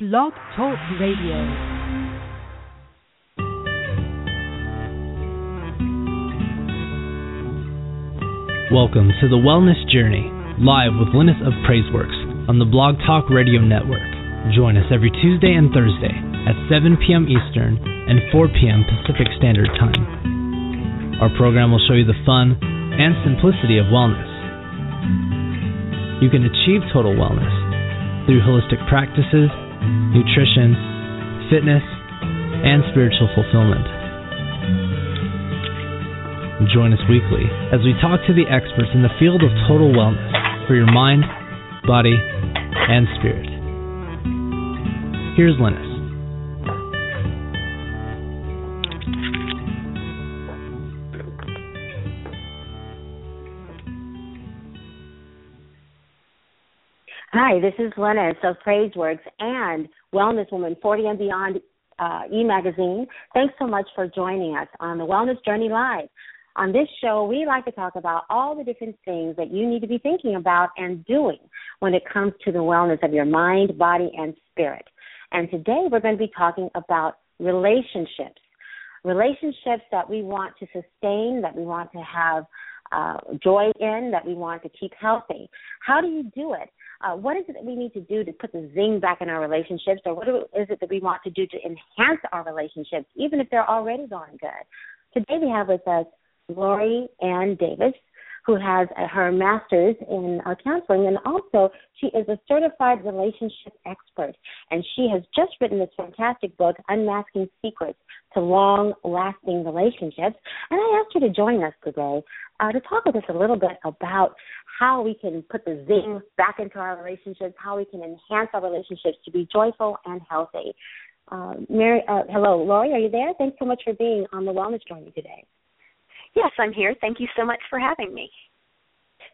Blog Talk Radio. Welcome to the Wellness Journey, live with Linus of Praiseworks on the Blog Talk Radio Network. Join us every Tuesday and Thursday at 7 p.m. Eastern and 4 p.m. Pacific Standard Time. Our program will show you the fun and simplicity of wellness. You can achieve total wellness through holistic practices, nutrition, fitness, and spiritual fulfillment. Join us weekly as we talk to the experts in the field of total wellness for your mind, body, and spirit. Here's Linus. Hi, this is Linus of Praiseworks and Wellness Woman 40 and Beyond uh, e-magazine. Thanks so much for joining us on the Wellness Journey Live. On this show, we like to talk about all the different things that you need to be thinking about and doing when it comes to the wellness of your mind, body, and spirit. And today we're going to be talking about relationships. Relationships that we want to sustain, that we want to have uh, joy in, that we want to keep healthy. How do you do it? Uh, what is it that we need to do to put the zing back in our relationships, or what is it that we want to do to enhance our relationships, even if they're already going good? Today we have with us Lori Ann Davis, who has her master's in uh, counseling, and also she is a certified relationship expert. And she has just written this fantastic book, Unmasking Secrets to Long Lasting Relationships. And I asked her to join us today uh, to talk with us a little bit about how we can put the zing back into our relationships, how we can enhance our relationships to be joyful and healthy. Uh, Mary, hello, Lori, are you there? Thanks so much for being on the Wellness Journey today. Yes, I'm here. Thank you so much for having me.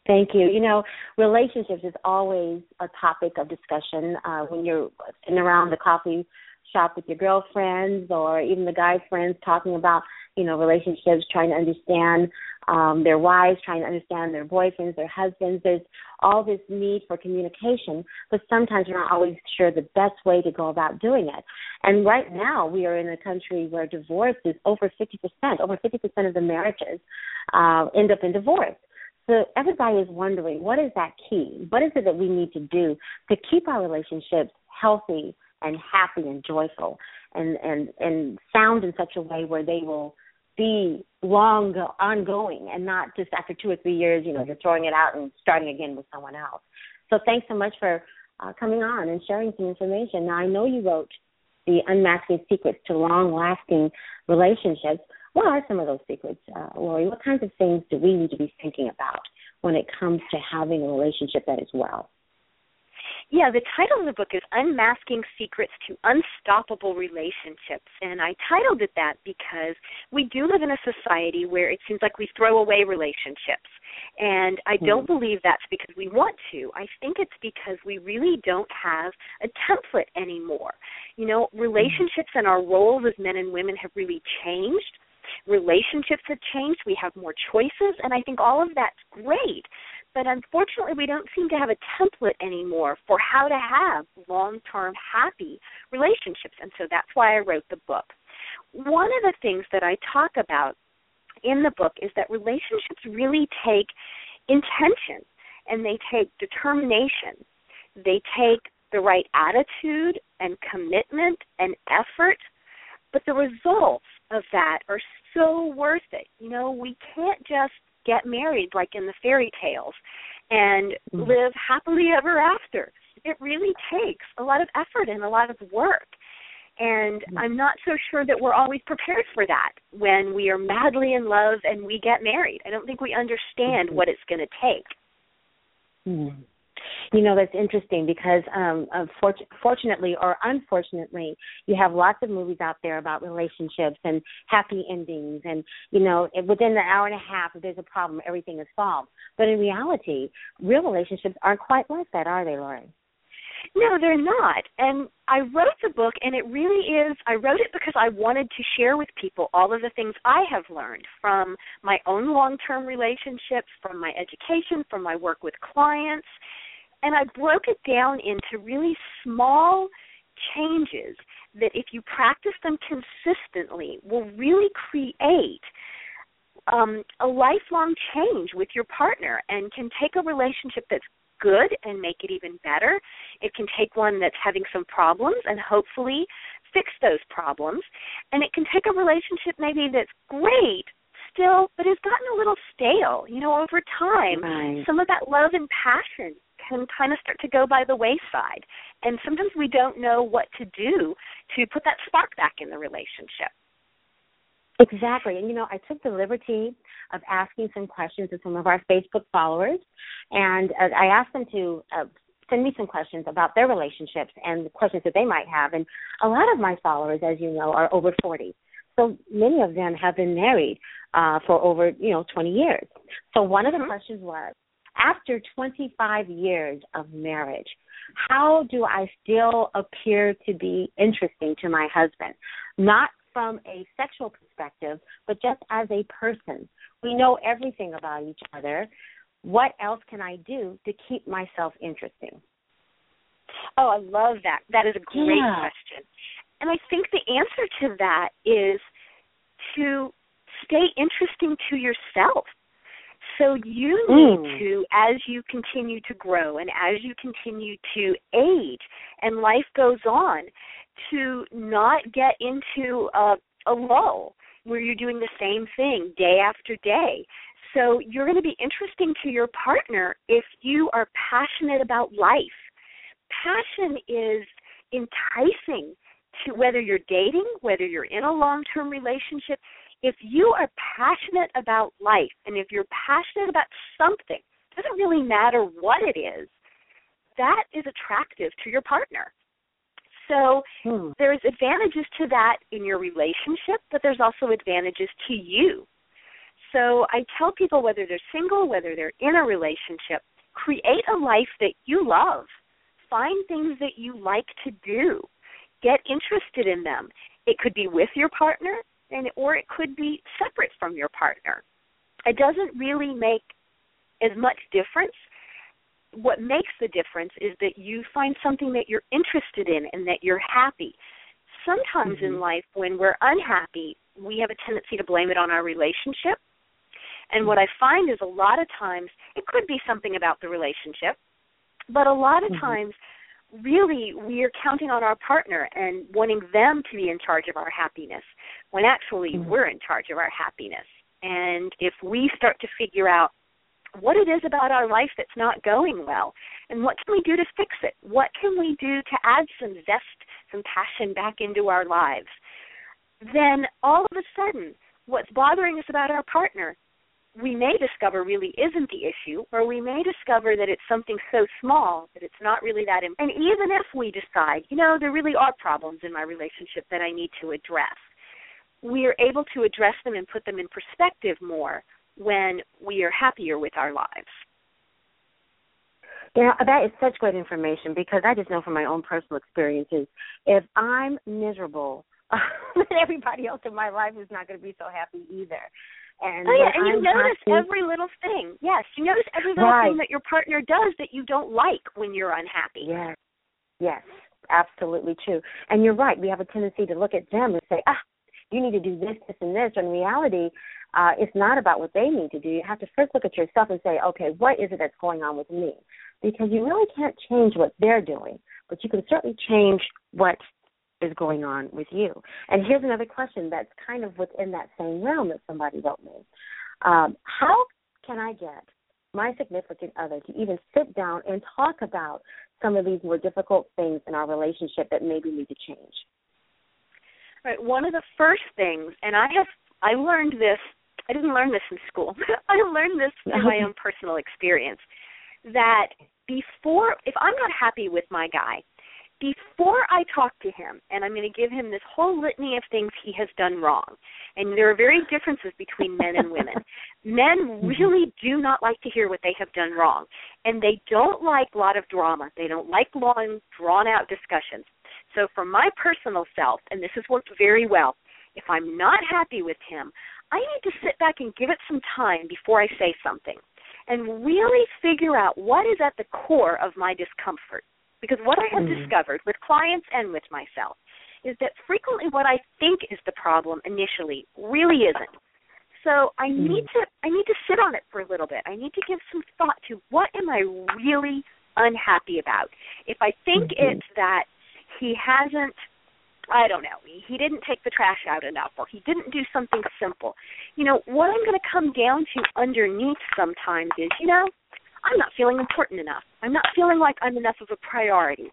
Thank you. You know, relationships is always a topic of discussion uh, when you're sitting around the coffee shop with your girlfriends or even the guy friends talking about, you know, relationships, trying to understand um, their wives, trying to understand their boyfriends, their husbands. There's all this need for communication, but sometimes we're not always sure the best way to go about doing it. And right now, we are in a country where divorce is over 50%. Over 50% of the marriages uh, end up in divorce. So everybody is wondering, what is that key? What is it that we need to do to keep our relationships healthy and happy and joyful and and and sound in such a way where they will be long ongoing and not just after two or three years, you know, you're throwing it out and starting again with someone else. So thanks so much for uh, coming on and sharing some information. Now I know you wrote the unmasking secrets to long lasting relationships. What are some of those secrets, uh, Lori? What kinds of things do we need to be thinking about when it comes to having a relationship that is well? Yeah, the title of the book is Unmasking Secrets to Unstoppable Relationships. And I titled it that because we do live in a society where it seems like we throw away relationships. And I don't mm believe that's because we want to. I think it's because we really don't have a template anymore. You know, relationships mm and our roles as men and women have really changed relationships have changed. We have more choices, and I think all of that's great but unfortunately we don't seem to have a template anymore for how to have long-term happy relationships and so that's why I wrote the book. One of the things that I talk about in the book is that relationships really take intention and they take determination. They take the right attitude and commitment and effort, but the results of that are so worth it. You know, we can't just get married like in the fairy tales and mm. live happily ever after. It really takes a lot of effort and a lot of work. And mm. I'm not so sure that we're always prepared for that when we are madly in love and we get married. I don't think we understand mm-hmm. what it's going to take. Mm. You know, that's interesting because, um, fortunately or unfortunately, you have lots of movies out there about relationships and happy endings. And, you know, within the hour and a half, if there's a problem, everything is solved. But in reality, real relationships aren't quite like that, are they, Lori? No, they're not. And I wrote the book, and it really is. I wrote it because I wanted to share with people all of the things I have learned from my own long term relationships, from my education, from my work with clients. And I broke it down into really small changes that, if you practice them consistently, will really create um, a lifelong change with your partner and can take a relationship that's good and make it even better. It can take one that's having some problems and hopefully fix those problems. And it can take a relationship maybe that's great still, but has gotten a little stale. You know, over time, right. some of that love and passion can kind of start to go by the wayside. And sometimes we don't know what to do to put that spark back in the relationship. Exactly. And you know, I took the liberty of asking some questions to some of our Facebook followers, and uh, I asked them to uh, send me some questions about their relationships and the questions that they might have. And a lot of my followers, as you know, are over 40. So many of them have been married uh, for over, you know, 20 years. So one of the mm-hmm. questions was, after 25 years of marriage, how do I still appear to be interesting to my husband? Not from a sexual perspective, but just as a person. We know everything about each other. What else can I do to keep myself interesting? Oh, I love that. That is a great yeah. question. And I think the answer to that is to stay interesting to yourself. So you need mm. to, as you continue to grow and as you continue to age and life goes on, to not get into a, a lull where you're doing the same thing day after day. So you're going to be interesting to your partner if you are passionate about life. Passion is enticing to whether you're dating, whether you're in a long term relationship. If you are passionate about life and if you're passionate about something, it doesn't really matter what it is, that is attractive to your partner. So hmm. there's advantages to that in your relationship, but there's also advantages to you. So I tell people whether they're single, whether they're in a relationship, create a life that you love. Find things that you like to do. Get interested in them. It could be with your partner and or it could be separate from your partner. It doesn't really make as much difference what makes the difference is that you find something that you're interested in and that you're happy. Sometimes mm-hmm. in life, when we're unhappy, we have a tendency to blame it on our relationship. And what I find is a lot of times it could be something about the relationship, but a lot of mm-hmm. times really we are counting on our partner and wanting them to be in charge of our happiness when actually mm-hmm. we're in charge of our happiness. And if we start to figure out what it is about our life that's not going well and what can we do to fix it what can we do to add some zest some passion back into our lives then all of a sudden what's bothering us about our partner we may discover really isn't the issue or we may discover that it's something so small that it's not really that important and even if we decide you know there really are problems in my relationship that i need to address we are able to address them and put them in perspective more when we are happier with our lives. Yeah, that is such great information because I just know from my own personal experiences, if I'm miserable, everybody else in my life is not going to be so happy either. And oh yeah, and you I'm notice happy, every little thing. Yes, you notice every little right. thing that your partner does that you don't like when you're unhappy. Yes, yes, absolutely true. And you're right. We have a tendency to look at them and say, ah, you need to do this, this, and this. When in reality, uh, it's not about what they need to do. You have to first look at yourself and say, okay, what is it that's going on with me? Because you really can't change what they're doing, but you can certainly change what is going on with you. And here's another question that's kind of within that same realm that somebody wrote me. Um, how can I get my significant other to even sit down and talk about some of these more difficult things in our relationship that maybe need to change? Right. One of the first things, and I have I learned this. I didn't learn this in school. I learned this through my own personal experience. That before if I'm not happy with my guy, before I talk to him, and I'm going to give him this whole litany of things he has done wrong, and there are very differences between men and women. men mm-hmm. really do not like to hear what they have done wrong, and they don't like a lot of drama. They don't like long, drawn out discussions. So, for my personal self, and this has worked very well, if I'm not happy with him, I need to sit back and give it some time before I say something and really figure out what is at the core of my discomfort because what I have mm. discovered with clients and with myself is that frequently what I think is the problem initially really isn't. So I mm. need to I need to sit on it for a little bit. I need to give some thought to what am I really unhappy about. If I think mm-hmm. it's that he hasn't I don't know, he didn't take the trash out enough or he didn't do something simple. You know, what I'm going to come down to underneath sometimes is, you know, I'm not feeling important enough. I'm not feeling like I'm enough of a priority.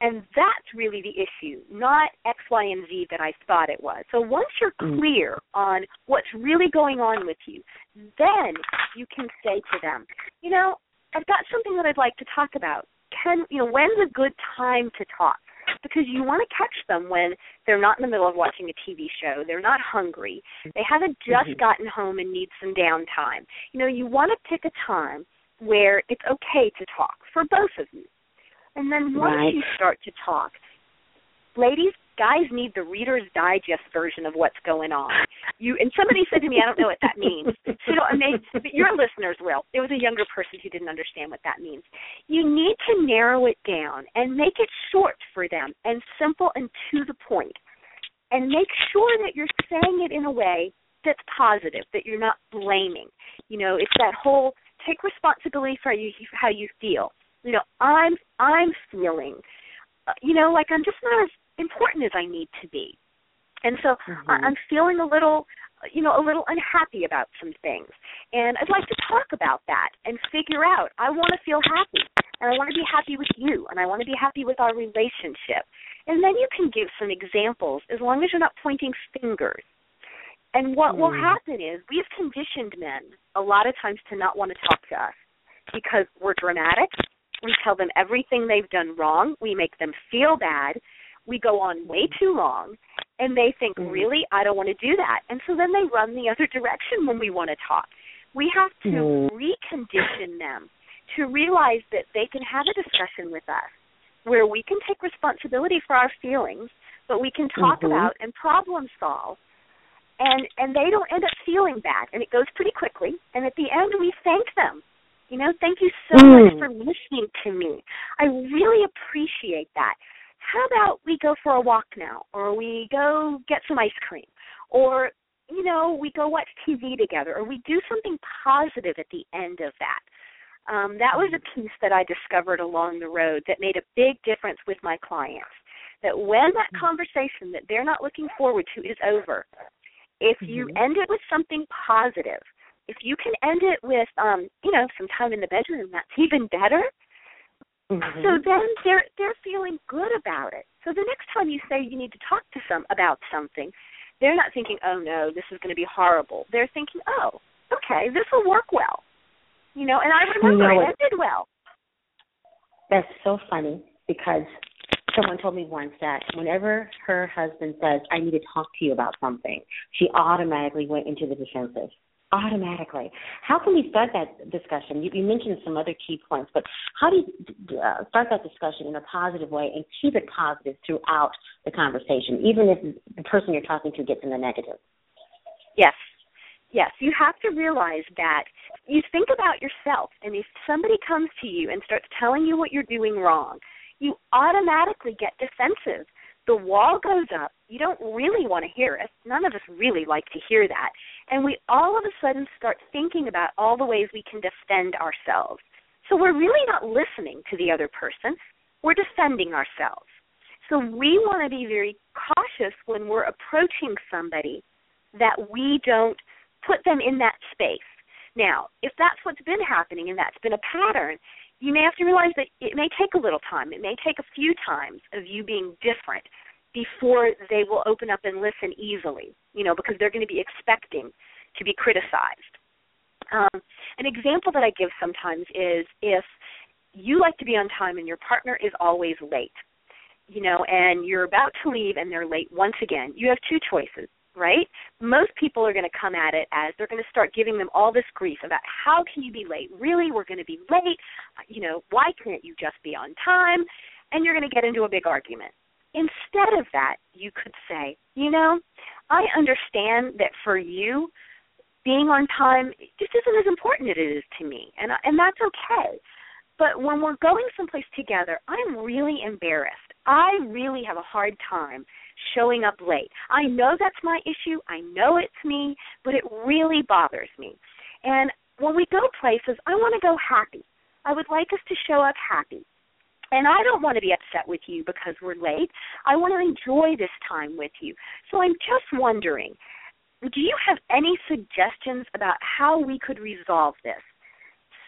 And that's really the issue, not X, Y, and Z that I thought it was. So once you're mm. clear on what's really going on with you, then you can say to them, you know, I've got something that I'd like to talk about. Can you know when's a good time to talk? Because you want to catch them when they're not in the middle of watching a TV show, they're not hungry, they haven't just mm-hmm. gotten home and need some downtime. You know, you want to pick a time where it's okay to talk for both of you. And then once right. you start to talk, ladies, guys need the Reader's Digest version of what's going on. You and somebody said to me, I don't know what that means. So I mean, but your listeners will. It was a younger person who didn't understand what that means. You need to narrow it down and make it short for them and simple and to the point. And make sure that you're saying it in a way that's positive, that you're not blaming. You know, it's that whole take responsibility for you, how you feel. You know, I'm I'm feeling, uh, you know, like I'm just not as important as I need to be, and so mm-hmm. I'm feeling a little, you know, a little unhappy about some things, and I'd like to talk about that and figure out. I want to feel happy, and I want to be happy with you, and I want to be happy with our relationship, and then you can give some examples as long as you're not pointing fingers and what mm. will happen is we've conditioned men a lot of times to not want to talk to us because we're dramatic. We tell them everything they've done wrong. We make them feel bad. We go on way too long, and they think, mm. really, I don't want to do that. And so then they run the other direction when we want to talk. We have to mm. recondition them to realize that they can have a discussion with us where we can take responsibility for our feelings, but we can talk mm-hmm. about and problem solve and and they don't end up feeling bad and it goes pretty quickly. And at the end we thank them. You know thank you so mm. much for listening to me. I really appreciate that. How about we go for a walk now or we go get some ice cream or you know we go watch tv together or we do something positive at the end of that? Um, that was a piece that i discovered along the road that made a big difference with my clients that when that mm. conversation that they're not looking forward to is over if you mm-hmm. end it with something positive, if you can end it with um, you know, some time in the bedroom, that's even better. Mm-hmm. So then they're they're feeling good about it. So the next time you say you need to talk to some about something, they're not thinking, "Oh no, this is going to be horrible." They're thinking, "Oh, okay, this will work well." You know, and I remember you know, it ended well. That's so funny because someone told me once that whenever her husband says, I need to talk to you about something, she automatically went into the defensive. Automatically. How can we start that discussion? You, you mentioned some other key points, but how do you uh, start that discussion in a positive way and keep it positive throughout the conversation, even if the person you're talking to gets in the negative? Yes. Yes, you have to realize that you think about yourself, and if somebody comes to you and starts telling you what you're doing wrong, you automatically get defensive. The wall goes up. You don't really want to hear it. None of us really like to hear that. And we all of a sudden start thinking about all the ways we can defend ourselves. So we're really not listening to the other person. We're defending ourselves. So we want to be very cautious when we're approaching somebody that we don't put them in that space. Now, if that's what's been happening and that's been a pattern, you may have to realize that it may take a little time. It may take a few times of you being different before they will open up and listen easily, you know, because they're going to be expecting to be criticized. Um, an example that I give sometimes is if you like to be on time and your partner is always late. You know, and you're about to leave and they're late once again. You have two choices, right? Most people are going to come at it as they're going to start giving them all this grief about how can you be late? Really, we're going to be late. Uh, you know, why can't you just be on time? And you're going to get into a big argument. Instead of that, you could say, you know, I understand that for you, being on time just isn't as important as it is to me, and and that's okay. But when we're going someplace together, I'm really embarrassed. I really have a hard time showing up late. I know that's my issue. I know it's me, but it really bothers me. And when we go places, I want to go happy. I would like us to show up happy. And I don't want to be upset with you because we're late. I want to enjoy this time with you. So I'm just wondering do you have any suggestions about how we could resolve this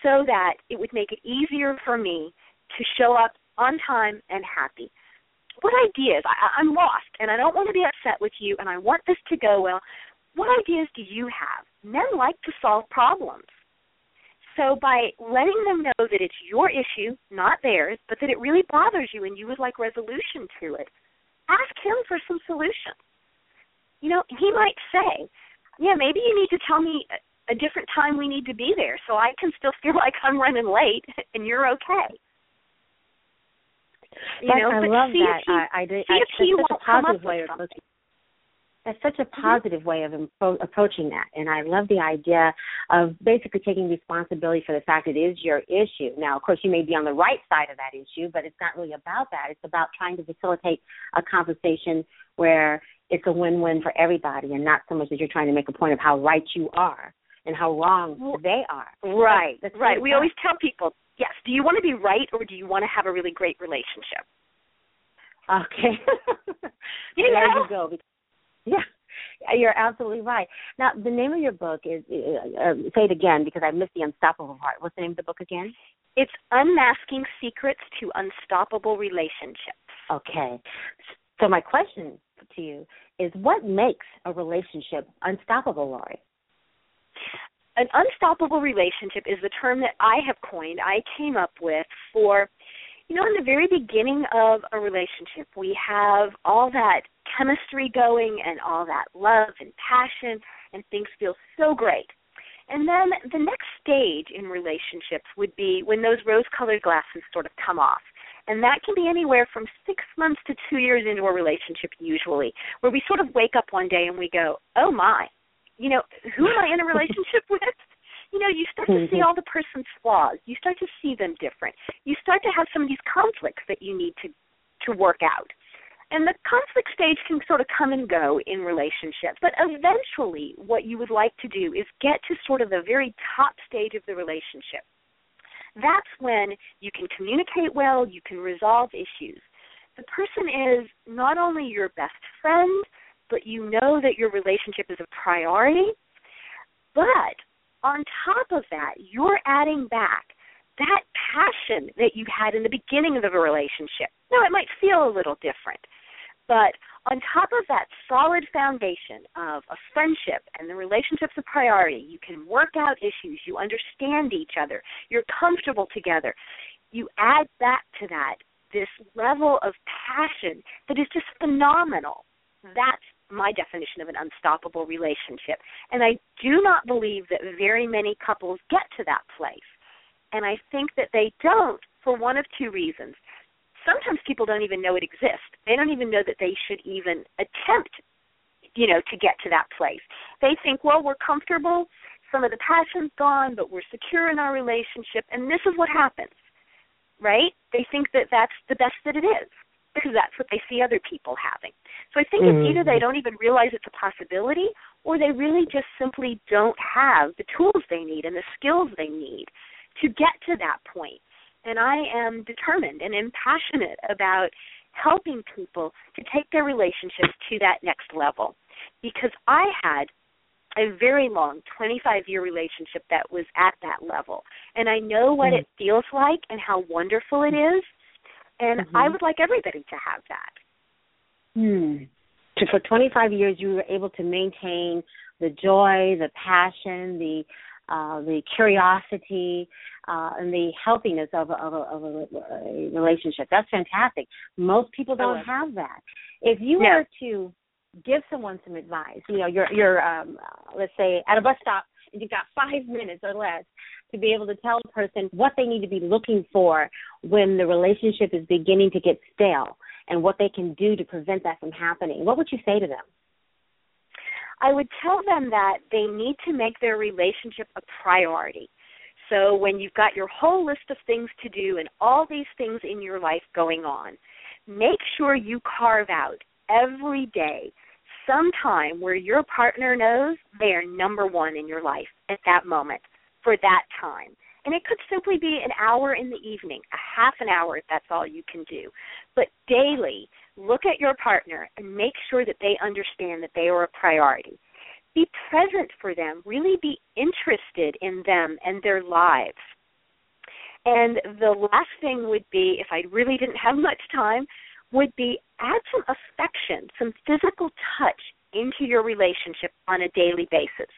so that it would make it easier for me to show up on time and happy? What ideas? I, I'm lost and I don't want to be upset with you and I want this to go well. What ideas do you have? Men like to solve problems. So by letting them know that it's your issue, not theirs, but that it really bothers you and you would like resolution to it, ask him for some solutions. You know, he might say, "Yeah, maybe you need to tell me a different time we need to be there so I can still feel like I'm running late and you're okay." You know, I love that. He, I, I, see I, if he won't come up with something. that's such a mm-hmm. positive way of impro- approaching that and i love the idea of basically taking responsibility for the fact it is your issue. Now of course you may be on the right side of that issue but it's not really about that. It's about trying to facilitate a conversation where it's a win-win for everybody and not so much that you're trying to make a point of how right you are and how wrong well, they are. right right. we always tell people yes do you want to be right or do you want to have a really great relationship Okay. you there know? you go. Yeah, you're absolutely right. Now, the name of your book is uh, uh, say it again because I missed the unstoppable part. What's the name of the book again? It's Unmasking Secrets to Unstoppable Relationships. Okay. So my question to you is what makes a relationship unstoppable, Lori? An unstoppable relationship is the term that I have coined, I came up with for you know, in the very beginning of a relationship, we have all that chemistry going and all that love and passion, and things feel so great. And then the next stage in relationships would be when those rose colored glasses sort of come off. And that can be anywhere from six months to two years into a relationship, usually, where we sort of wake up one day and we go, oh my, you know, who am I in a relationship with? you know, you start to see mm-hmm. all the person's flaws. You start to see them different. You start to have some of these conflicts that you need to to work out. And the conflict stage can sort of come and go in relationships, but eventually what you would like to do is get to sort of the very top stage of the relationship. That's when you can communicate well, you can resolve issues. The person is not only your best friend, but you know that your relationship is a priority, but on top of that, you're adding back that passion that you had in the beginning of the relationship. Now, it might feel a little different, but on top of that solid foundation of a friendship and the relationship's a priority, you can work out issues, you understand each other, you're comfortable together. You add back to that this level of passion that is just phenomenal. That's my definition of an unstoppable relationship. And I do not believe that very many couples get to that place. And I think that they don't for one of two reasons. Sometimes people don't even know it exists. They don't even know that they should even attempt, you know, to get to that place. They think, well, we're comfortable, some of the passion's gone, but we're secure in our relationship, and this is what happens. Right? They think that that's the best that it is because that's what they see other people having. So I think mm-hmm. it's either they don't even realize it's a possibility or they really just simply don't have the tools they need and the skills they need to get to that point. And I am determined and am passionate about helping people to take their relationships to that next level because I had a very long 25 year relationship that was at that level and I know what mm-hmm. it feels like and how wonderful it is and mm-hmm. I would like everybody to have that. Hmm. So for 25 years, you were able to maintain the joy, the passion, the uh, the curiosity, uh, and the healthiness of a, of, a, of a, a relationship. That's fantastic. Most people don't have that. If you No. were to give someone some advice, you know, you're you're um, let's say at a bus stop and you've got five minutes or less to be able to tell a person what they need to be looking for when the relationship is beginning to get stale and what they can do to prevent that from happening. What would you say to them? I would tell them that they need to make their relationship a priority. So when you've got your whole list of things to do and all these things in your life going on, make sure you carve out every day some time where your partner knows they are number one in your life at that moment for that time. And it could simply be an hour in the evening, a half an hour if that's all you can do. But daily, look at your partner and make sure that they understand that they are a priority. Be present for them, really be interested in them and their lives. And the last thing would be, if I really didn't have much time, would be add some affection, some physical touch into your relationship on a daily basis.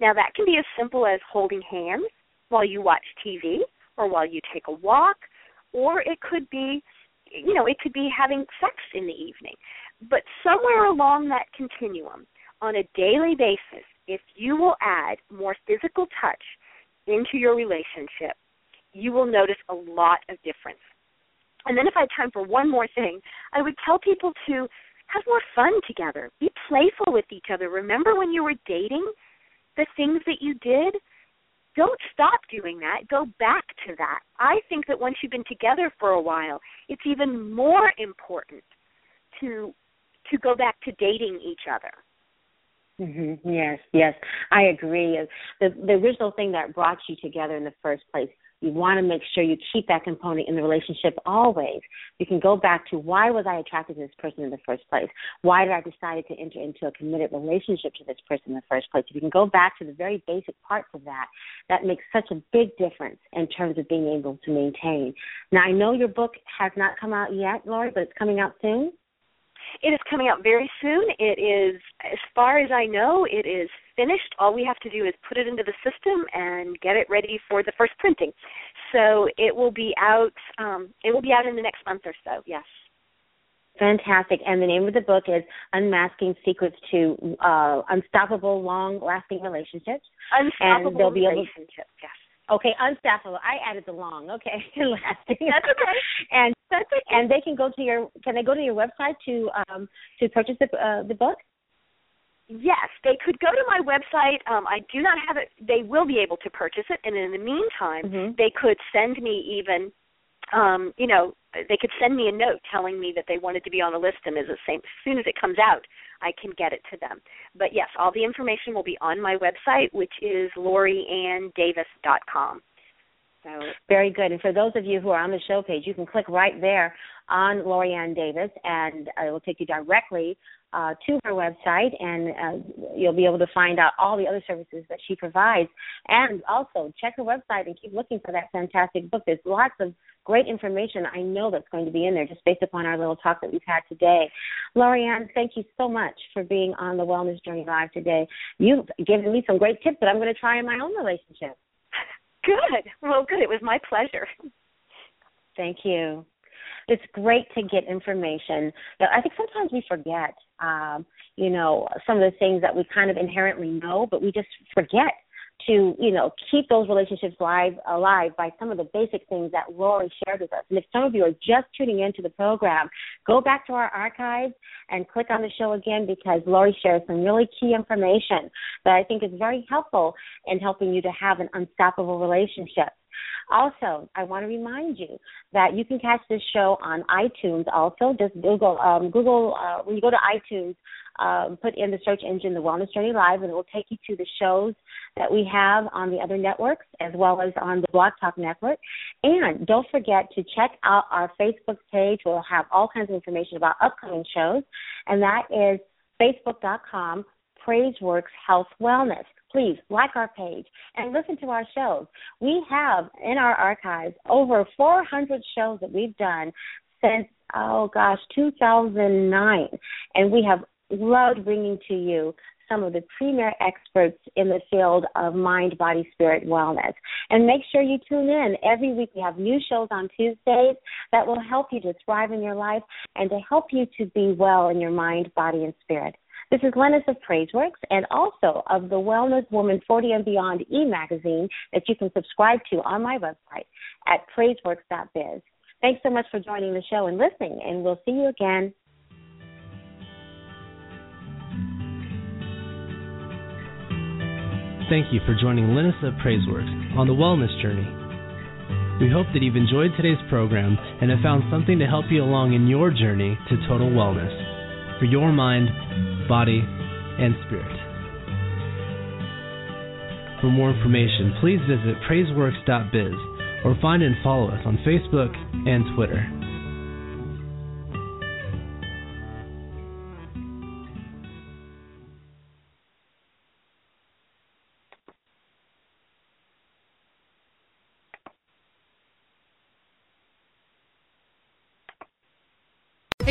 Now, that can be as simple as holding hands while you watch TV or while you take a walk, or it could be, you know, it could be having sex in the evening. But somewhere along that continuum, on a daily basis, if you will add more physical touch into your relationship, you will notice a lot of difference. And then, if I had time for one more thing, I would tell people to have more fun together, be playful with each other. Remember when you were dating, the things that you did? Don't stop doing that. Go back to that. I think that once you've been together for a while, it's even more important to to go back to dating each other. Mm-hmm. Yes, yes, I agree. The the original thing that brought you together in the first place, you want to make sure you keep that component in the relationship always. You can go back to why was I attracted to this person in the first place? Why did I decide to enter into a committed relationship to this person in the first place? If you can go back to the very basic parts of that, that makes such a big difference in terms of being able to maintain. Now, I know your book has not come out yet, Lori, but it's coming out soon. It is coming out very soon. It is, as far as I know, it is finished. All we have to do is put it into the system and get it ready for the first printing. So it will be out. Um, it will be out in the next month or so. Yes. Fantastic. And the name of the book is Unmasking Secrets to uh, Unstoppable Long Lasting Relationships. Unstoppable and they'll be able relationships. Yes. Okay, unstoppable. I added the long. Okay, lasting. That's okay. and That's okay. and they can go to your. Can they go to your website to um to purchase the uh, the book? Yes, they could go to my website. Um, I do not have it. They will be able to purchase it, and in the meantime, Mhm. they could send me even, um, you know, they could send me a note telling me that they wanted to be on the list, and as, the same, as soon as it comes out, I can get it to them. But yes, all the information will be on my website, which is lorianndavis.com. So Very good. And for those of you who are on the show page, you can click right there on Lori Ann Davis, and uh, it will take you directly uh, to her website, and uh, you'll be able to find out all the other services that she provides. And also check her website and keep looking for that fantastic book. There's lots of great information I know that's going to be in there just based upon our little talk that we've had today. Lori Ann, thank you so much for being on the Wellness Journey Live today. You've given me some great tips that I'm going to try in my own relationship. Good. Well, good. It was my pleasure. Thank you. It's great to get information. That I think sometimes we forget, um, you know, some of the things that we kind of inherently know, but we just forget to, you know, keep those relationships live alive by some of the basic things that Lori shared with us. And if some of you are just tuning into the program, go back to our archives and click on the show again because Lori shares some really key information that I think is very helpful in helping you to have an unstoppable relationship. Also, I want to remind you that you can catch this show on iTunes. Also, just Google um, Google uh, when you go to iTunes, um, put in the search engine "The Wellness Journey Live," and it will take you to the shows that we have on the other networks as well as on the Blog Talk Network. And don't forget to check out our Facebook page. We'll have all kinds of information about upcoming shows, and that is facebook.com PraiseWorks Health Wellness please like our page and listen to our shows. We have in our archives over 400 shows that we've done since, oh gosh, 2009. And we have loved bringing to you some of the premier experts in the field of mind, body, spirit wellness. And make sure you tune in. Every week we have new shows on Tuesdays that will help you to thrive in your life and to help you to be well in your mind, body, and spirit. This is Lennis of Praiseworks and also of the Wellness Woman 40 and Beyond e-magazine that you can subscribe to on my website at praiseworks.biz. Thanks so much for joining the show and listening, and we'll see you again Thank you for joining Linus of Praiseworks on the wellness journey. We hope that you've enjoyed today's program and have found something to help you along in your journey to total wellness for your mind, body, and spirit. For more information, please visit praiseworks.biz or find and follow us on Facebook and Twitter.